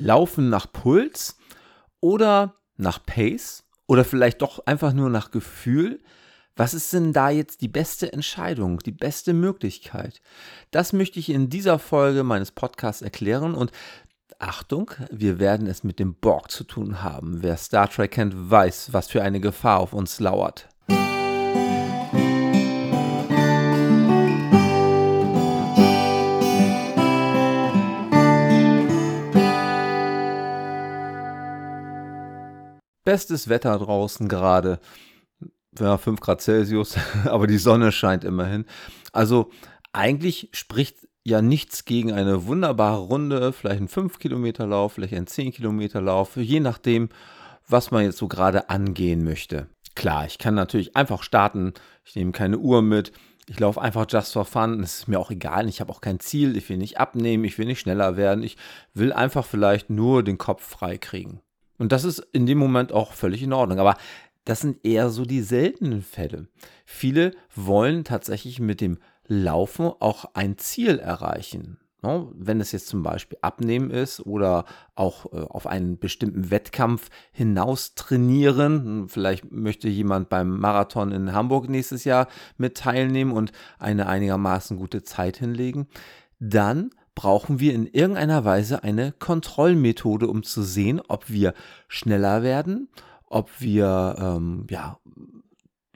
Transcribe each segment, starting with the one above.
Laufen nach Puls oder nach Pace oder vielleicht doch einfach nur nach Gefühl? Was ist denn da jetzt die beste Entscheidung, die beste Möglichkeit? Das möchte ich in dieser Folge meines Podcasts erklären und Achtung, wir werden es mit dem Borg zu tun haben. Wer Star Trek kennt, weiß, was für eine Gefahr auf uns lauert. Bestes Wetter draußen gerade. Ja, 5 Grad Celsius, aber die Sonne scheint immerhin. Also eigentlich spricht ja nichts gegen eine wunderbare Runde, vielleicht ein 5 Kilometer Lauf, vielleicht ein 10 Kilometer Lauf, je nachdem, was man jetzt so gerade angehen möchte. Klar, ich kann natürlich einfach starten, ich nehme keine Uhr mit, ich laufe einfach just for fun, es ist mir auch egal, ich habe auch kein Ziel, ich will nicht abnehmen, ich will nicht schneller werden, ich will einfach vielleicht nur den Kopf frei kriegen. Und das ist in dem Moment auch völlig in Ordnung. Aber das sind eher so die seltenen Fälle. Viele wollen tatsächlich mit dem Laufen auch ein Ziel erreichen. Ne? Wenn es jetzt zum Beispiel Abnehmen ist oder auch äh, auf einen bestimmten Wettkampf hinaus trainieren. Vielleicht möchte jemand beim Marathon in Hamburg nächstes Jahr mit teilnehmen und eine einigermaßen gute Zeit hinlegen. Dann brauchen wir in irgendeiner Weise eine Kontrollmethode, um zu sehen, ob wir schneller werden, ob wir ähm, ja,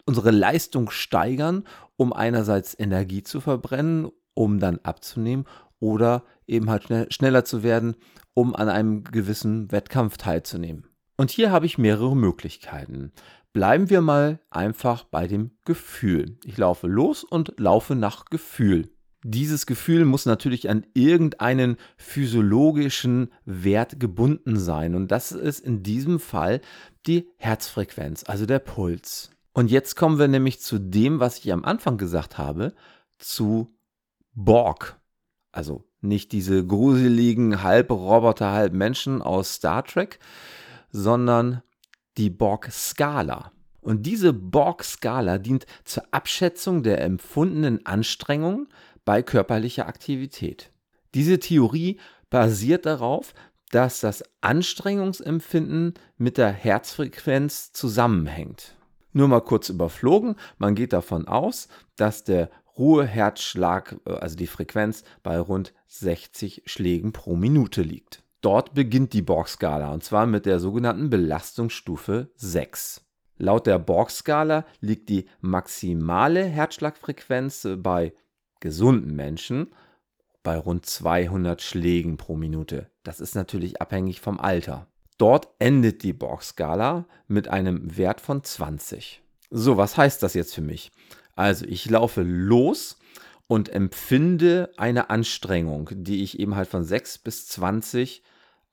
unsere Leistung steigern, um einerseits Energie zu verbrennen, um dann abzunehmen oder eben halt schnell, schneller zu werden, um an einem gewissen Wettkampf teilzunehmen. Und hier habe ich mehrere Möglichkeiten. Bleiben wir mal einfach bei dem Gefühl. Ich laufe los und laufe nach Gefühl dieses Gefühl muss natürlich an irgendeinen physiologischen Wert gebunden sein. Und das ist in diesem Fall die Herzfrequenz, also der Puls. Und jetzt kommen wir nämlich zu dem, was ich am Anfang gesagt habe, zu Borg. Also nicht diese gruseligen Halbroboter, halb Menschen aus Star Trek, sondern die Borg-Skala. Und diese Borg-Skala dient zur Abschätzung der empfundenen Anstrengung bei körperlicher Aktivität. Diese Theorie basiert darauf, dass das Anstrengungsempfinden mit der Herzfrequenz zusammenhängt. Nur mal kurz überflogen, man geht davon aus, dass der Ruheherzschlag, äh, also die Frequenz, bei rund 60 Schlägen pro Minute liegt. Dort beginnt die Borg-Skala und zwar mit der sogenannten Belastungsstufe 6. Laut der Borg-Skala liegt die maximale Herzschlagfrequenz bei gesunden Menschen bei rund 200 Schlägen pro Minute. Das ist natürlich abhängig vom Alter. Dort endet die Borg-Skala mit einem Wert von 20. So, was heißt das jetzt für mich? Also, ich laufe los und empfinde eine Anstrengung, die ich eben halt von 6 bis 20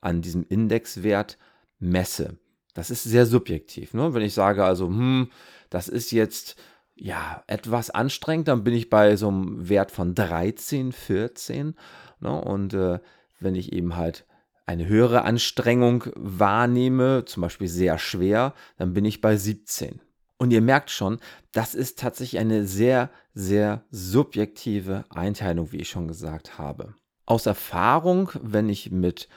an diesem Indexwert messe. Das ist sehr subjektiv. Ne? Wenn ich sage also, hm, das ist jetzt ja, etwas anstrengend, dann bin ich bei so einem Wert von 13, 14. Ne? Und äh, wenn ich eben halt eine höhere Anstrengung wahrnehme, zum Beispiel sehr schwer, dann bin ich bei 17. Und ihr merkt schon, das ist tatsächlich eine sehr, sehr subjektive Einteilung, wie ich schon gesagt habe. Aus Erfahrung, wenn ich mit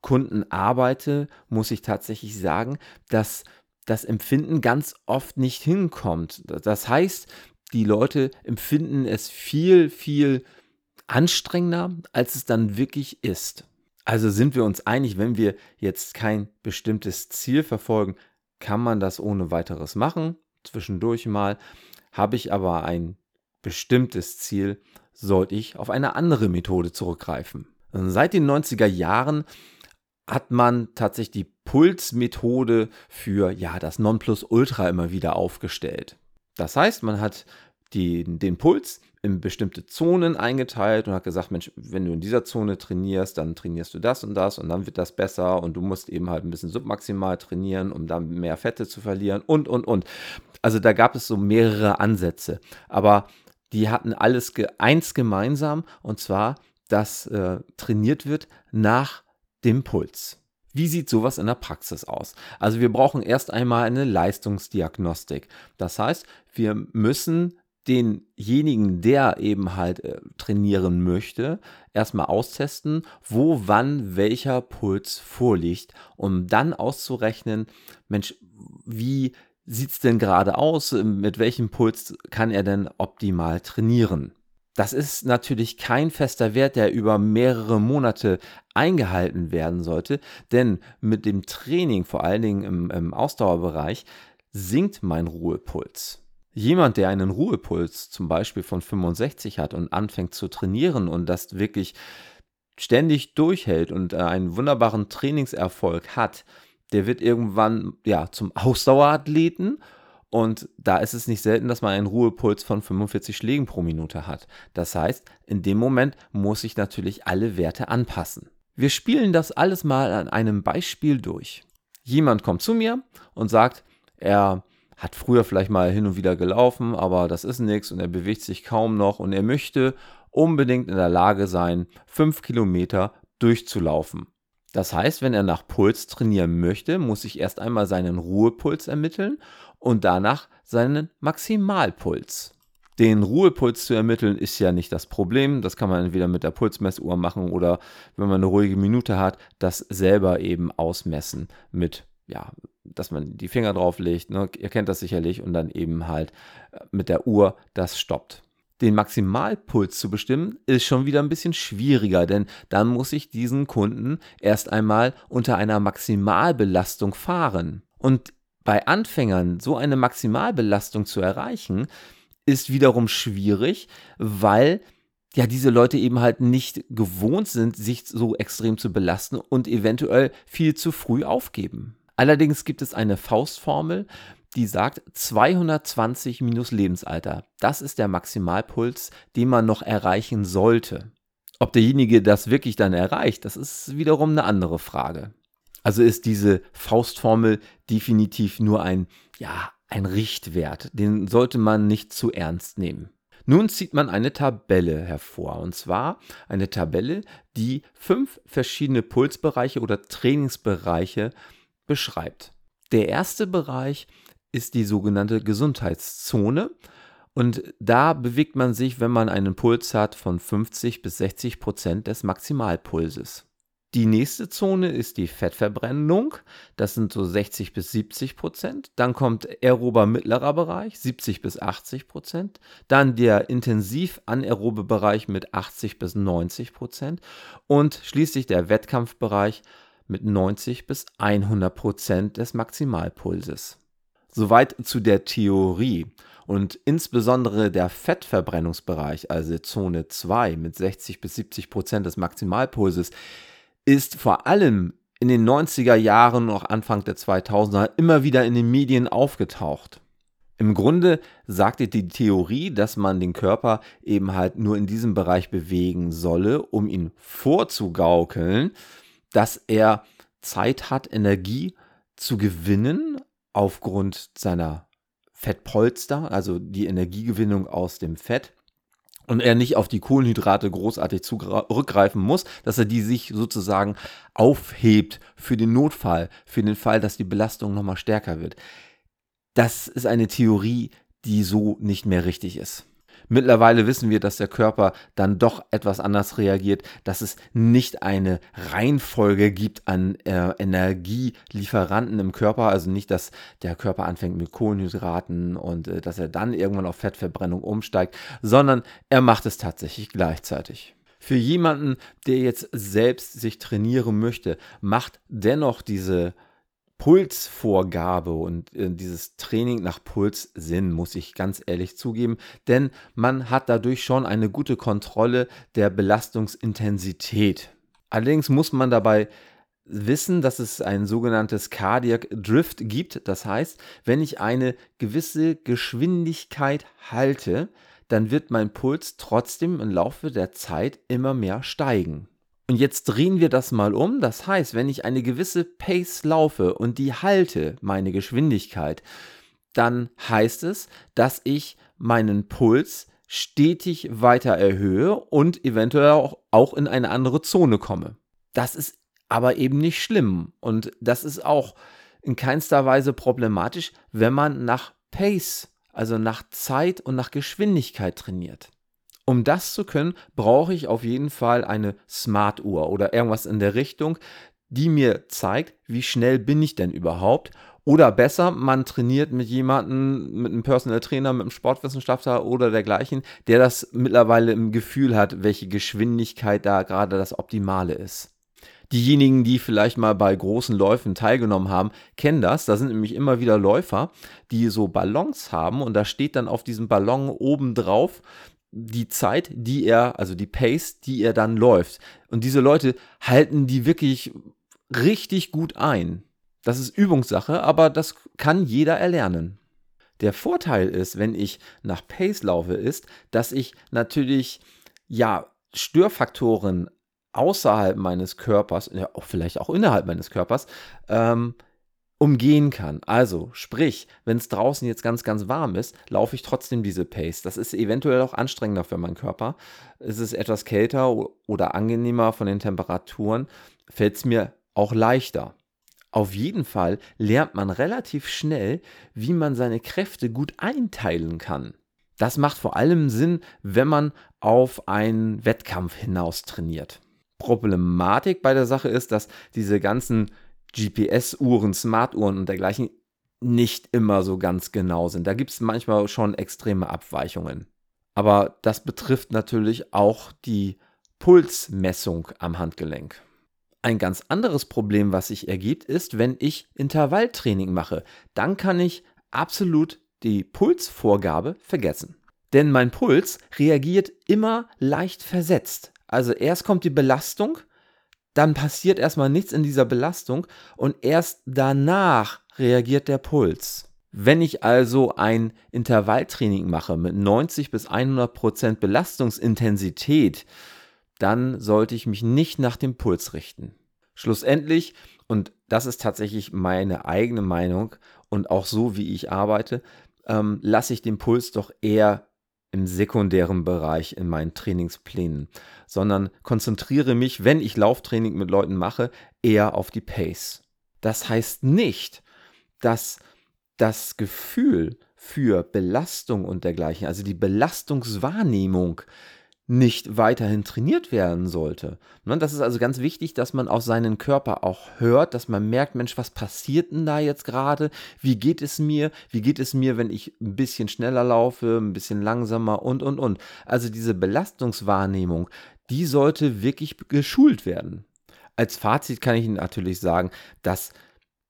Kunden arbeite, muss ich tatsächlich sagen, dass das Empfinden ganz oft nicht hinkommt. Das heißt, die Leute empfinden es viel, viel anstrengender, als es dann wirklich ist. Also sind wir uns einig, wenn wir jetzt kein bestimmtes Ziel verfolgen, kann man das ohne weiteres machen. Zwischendurch mal. Habe ich aber ein bestimmtes Ziel, sollte ich auf eine andere Methode zurückgreifen. Seit den 90er Jahren hat man tatsächlich die Pulsmethode für ja, das Nonplusultra immer wieder aufgestellt. Das heißt, man hat die, den Puls in bestimmte Zonen eingeteilt und hat gesagt, Mensch, wenn du in dieser Zone trainierst, dann trainierst du das und das und dann wird das besser und du musst eben halt ein bisschen submaximal trainieren, um dann mehr Fette zu verlieren und, und, und. Also da gab es so mehrere Ansätze, aber die hatten alles ge eins gemeinsam und zwar, dass äh, trainiert wird nach dem Puls. Wie sieht sowas in der Praxis aus? Also wir brauchen erst einmal eine Leistungsdiagnostik. Das heißt, wir müssen denjenigen, der eben halt äh, trainieren möchte, erstmal austesten, wo, wann, welcher Puls vorliegt, um dann auszurechnen, Mensch, wie sieht es denn gerade aus? Mit welchem Puls kann er denn optimal trainieren? Das ist natürlich kein fester Wert, der über mehrere Monate eingehalten werden sollte, denn mit dem Training, vor allen Dingen im, im Ausdauerbereich, sinkt mein Ruhepuls. Jemand, der einen Ruhepuls zum Beispiel von 65 hat und anfängt zu trainieren und das wirklich ständig durchhält und äh, einen wunderbaren Trainingserfolg hat, der wird irgendwann ja zum Ausdauerathleten und da ist es nicht selten, dass man einen Ruhepuls von 45 Schlägen pro Minute hat. Das heißt, in dem Moment muss ich natürlich alle Werte anpassen. Wir spielen das alles mal an einem Beispiel durch. Jemand kommt zu mir und sagt, er hat früher vielleicht mal hin und wieder gelaufen, aber das ist nichts und er bewegt sich kaum noch und er möchte unbedingt in der Lage sein, fünf Kilometer durchzulaufen. Das heißt, wenn er nach Puls trainieren möchte, muss ich erst einmal seinen Ruhepuls ermitteln und danach seinen Maximalpuls. Den Ruhepuls zu ermitteln ist ja nicht das Problem. Das kann man entweder mit der Pulsmessuhr machen oder wenn man eine ruhige Minute hat, das selber eben ausmessen mit ja, dass man die Finger drauflegt, ne? ihr kennt das sicherlich, und dann eben halt äh, mit der Uhr das stoppt. Den Maximalpuls zu bestimmen, ist schon wieder ein bisschen schwieriger, denn dann muss ich diesen Kunden erst einmal unter einer Maximalbelastung fahren. Und bei Anfängern so eine Maximalbelastung zu erreichen, ist wiederum schwierig, weil ja diese Leute eben halt nicht gewohnt sind, sich so extrem zu belasten und eventuell viel zu früh aufgeben. Allerdings gibt es eine Faustformel, die sagt 220 minus Lebensalter. Das ist der Maximalpuls, den man noch erreichen sollte. Ob derjenige das wirklich dann erreicht, das ist wiederum eine andere Frage. Also ist diese Faustformel definitiv nur ein, ja, ein Richtwert. Den sollte man nicht zu ernst nehmen. Nun zieht man eine Tabelle hervor. Und zwar eine Tabelle, die fünf verschiedene Pulsbereiche oder Trainingsbereiche beschreibt. Der erste Bereich ist die sogenannte Gesundheitszone. Und da bewegt man sich, wenn man einen Puls hat, von 50 bis 60 Prozent des Maximalpulses. Die nächste Zone ist die Fettverbrennung, das sind so 60 bis 70 Prozent. Dann kommt aerober mittlerer Bereich, 70 bis 80 Prozent. Dann der intensiv anaerobe Bereich mit 80 bis 90 Prozent. Und schließlich der Wettkampfbereich mit 90 bis 100 Prozent des Maximalpulses. Soweit zu der Theorie. Und insbesondere der Fettverbrennungsbereich, also Zone 2 mit 60 bis 70 Prozent des Maximalpulses, ist vor allem in den 90er Jahren und auch Anfang der 2000er immer wieder in den Medien aufgetaucht. Im Grunde sagte die Theorie, dass man den Körper eben halt nur in diesem Bereich bewegen solle, um ihn vorzugaukeln, dass er Zeit hat, Energie zu gewinnen aufgrund seiner Fettpolster, also die Energiegewinnung aus dem Fett. Und er nicht auf die Kohlenhydrate großartig zurückgreifen muss, dass er die sich sozusagen aufhebt für den Notfall, für den Fall, dass die Belastung nochmal stärker wird. Das ist eine Theorie, die so nicht mehr richtig ist. Mittlerweile wissen wir, dass der Körper dann doch etwas anders reagiert, dass es nicht eine Reihenfolge gibt an äh, Energielieferanten im Körper, also nicht, dass der Körper anfängt mit Kohlenhydraten und äh, dass er dann irgendwann auf Fettverbrennung umsteigt, sondern er macht es tatsächlich gleichzeitig. Für jemanden, der jetzt selbst sich trainieren möchte, macht dennoch diese Pulsvorgabe und äh, dieses Training nach Puls Sinn, muss ich ganz ehrlich zugeben, denn man hat dadurch schon eine gute Kontrolle der Belastungsintensität. Allerdings muss man dabei wissen, dass es ein sogenanntes Cardiac Drift gibt. Das heißt, wenn ich eine gewisse Geschwindigkeit halte, dann wird mein Puls trotzdem im Laufe der Zeit immer mehr steigen. Und jetzt drehen wir das mal um. Das heißt, wenn ich eine gewisse Pace laufe und die halte, meine Geschwindigkeit, dann heißt es, dass ich meinen Puls stetig weiter erhöhe und eventuell auch, auch in eine andere Zone komme. Das ist aber eben nicht schlimm und das ist auch in keinster Weise problematisch, wenn man nach Pace also nach Zeit und nach Geschwindigkeit trainiert. Um das zu können, brauche ich auf jeden Fall eine Smart-Uhr oder irgendwas in der Richtung, die mir zeigt, wie schnell bin ich denn überhaupt. Oder besser, man trainiert mit jemandem, mit einem Personal Trainer, mit einem Sportwissenschaftler oder dergleichen, der das mittlerweile im Gefühl hat, welche Geschwindigkeit da gerade das Optimale ist. Diejenigen, die vielleicht mal bei großen Läufen teilgenommen haben, kennen das. Da sind nämlich immer wieder Läufer, die so Ballons haben und da steht dann auf diesem Ballon oben drauf die Zeit, die er, also die Pace, die er dann läuft. Und diese Leute halten die wirklich richtig gut ein. Das ist Übungssache, aber das kann jeder erlernen. Der Vorteil ist, wenn ich nach Pace laufe, ist, dass ich natürlich ja Störfaktoren außerhalb meines Körpers, ja, auch vielleicht auch innerhalb meines Körpers, ähm, umgehen kann. Also, sprich, wenn es draußen jetzt ganz, ganz warm ist, laufe ich trotzdem diese Pace. Das ist eventuell auch anstrengender für meinen Körper. Es ist etwas kälter oder angenehmer von den Temperaturen, fällt es mir auch leichter. Auf jeden Fall lernt man relativ schnell, wie man seine Kräfte gut einteilen kann. Das macht vor allem Sinn, wenn man auf einen Wettkampf hinaus trainiert. Problematik bei der Sache ist, dass diese ganzen GPS-Uhren, Smart-Uhren und dergleichen nicht immer so ganz genau sind. Da gibt es manchmal schon extreme Abweichungen. Aber das betrifft natürlich auch die Pulsmessung am Handgelenk. Ein ganz anderes Problem, was sich ergibt, ist, wenn ich Intervalltraining mache. Dann kann ich absolut die Pulsvorgabe vergessen. Denn mein Puls reagiert immer leicht versetzt. Also erst kommt die Belastung, dann passiert erstmal nichts in dieser Belastung und erst danach reagiert der Puls. Wenn ich also ein Intervalltraining mache mit 90 bis 100 Prozent Belastungsintensität, dann sollte ich mich nicht nach dem Puls richten. Schlussendlich, und das ist tatsächlich meine eigene Meinung und auch so, wie ich arbeite, ähm, lasse ich den Puls doch eher im sekundären Bereich in meinen Trainingsplänen, sondern konzentriere mich, wenn ich Lauftraining mit Leuten mache, eher auf die Pace. Das heißt nicht, dass das Gefühl für Belastung und dergleichen, also die Belastungswahrnehmung, nicht weiterhin trainiert werden sollte. Ne, das ist also ganz wichtig, dass man auf seinen Körper auch hört, dass man merkt, Mensch, was passiert denn da jetzt gerade? Wie geht es mir? Wie geht es mir, wenn ich ein bisschen schneller laufe, ein bisschen langsamer und, und, und. Also diese Belastungswahrnehmung, die sollte wirklich geschult werden. Als Fazit kann ich Ihnen natürlich sagen, dass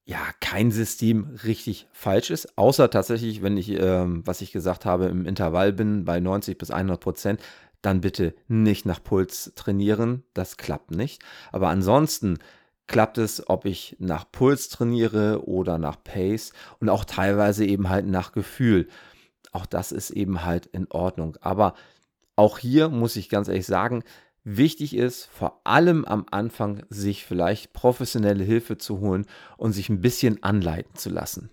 ja, kein System richtig falsch ist, außer tatsächlich, wenn ich, ähm, was ich gesagt habe, im Intervall bin bei 90 bis 100 Prozent, dann bitte nicht nach Puls trainieren. Das klappt nicht. Aber ansonsten klappt es, ob ich nach Puls trainiere oder nach Pace und auch teilweise eben halt nach Gefühl. Auch das ist eben halt in Ordnung. Aber auch hier muss ich ganz ehrlich sagen, wichtig ist vor allem am Anfang, sich vielleicht professionelle Hilfe zu holen und sich ein bisschen anleiten zu lassen.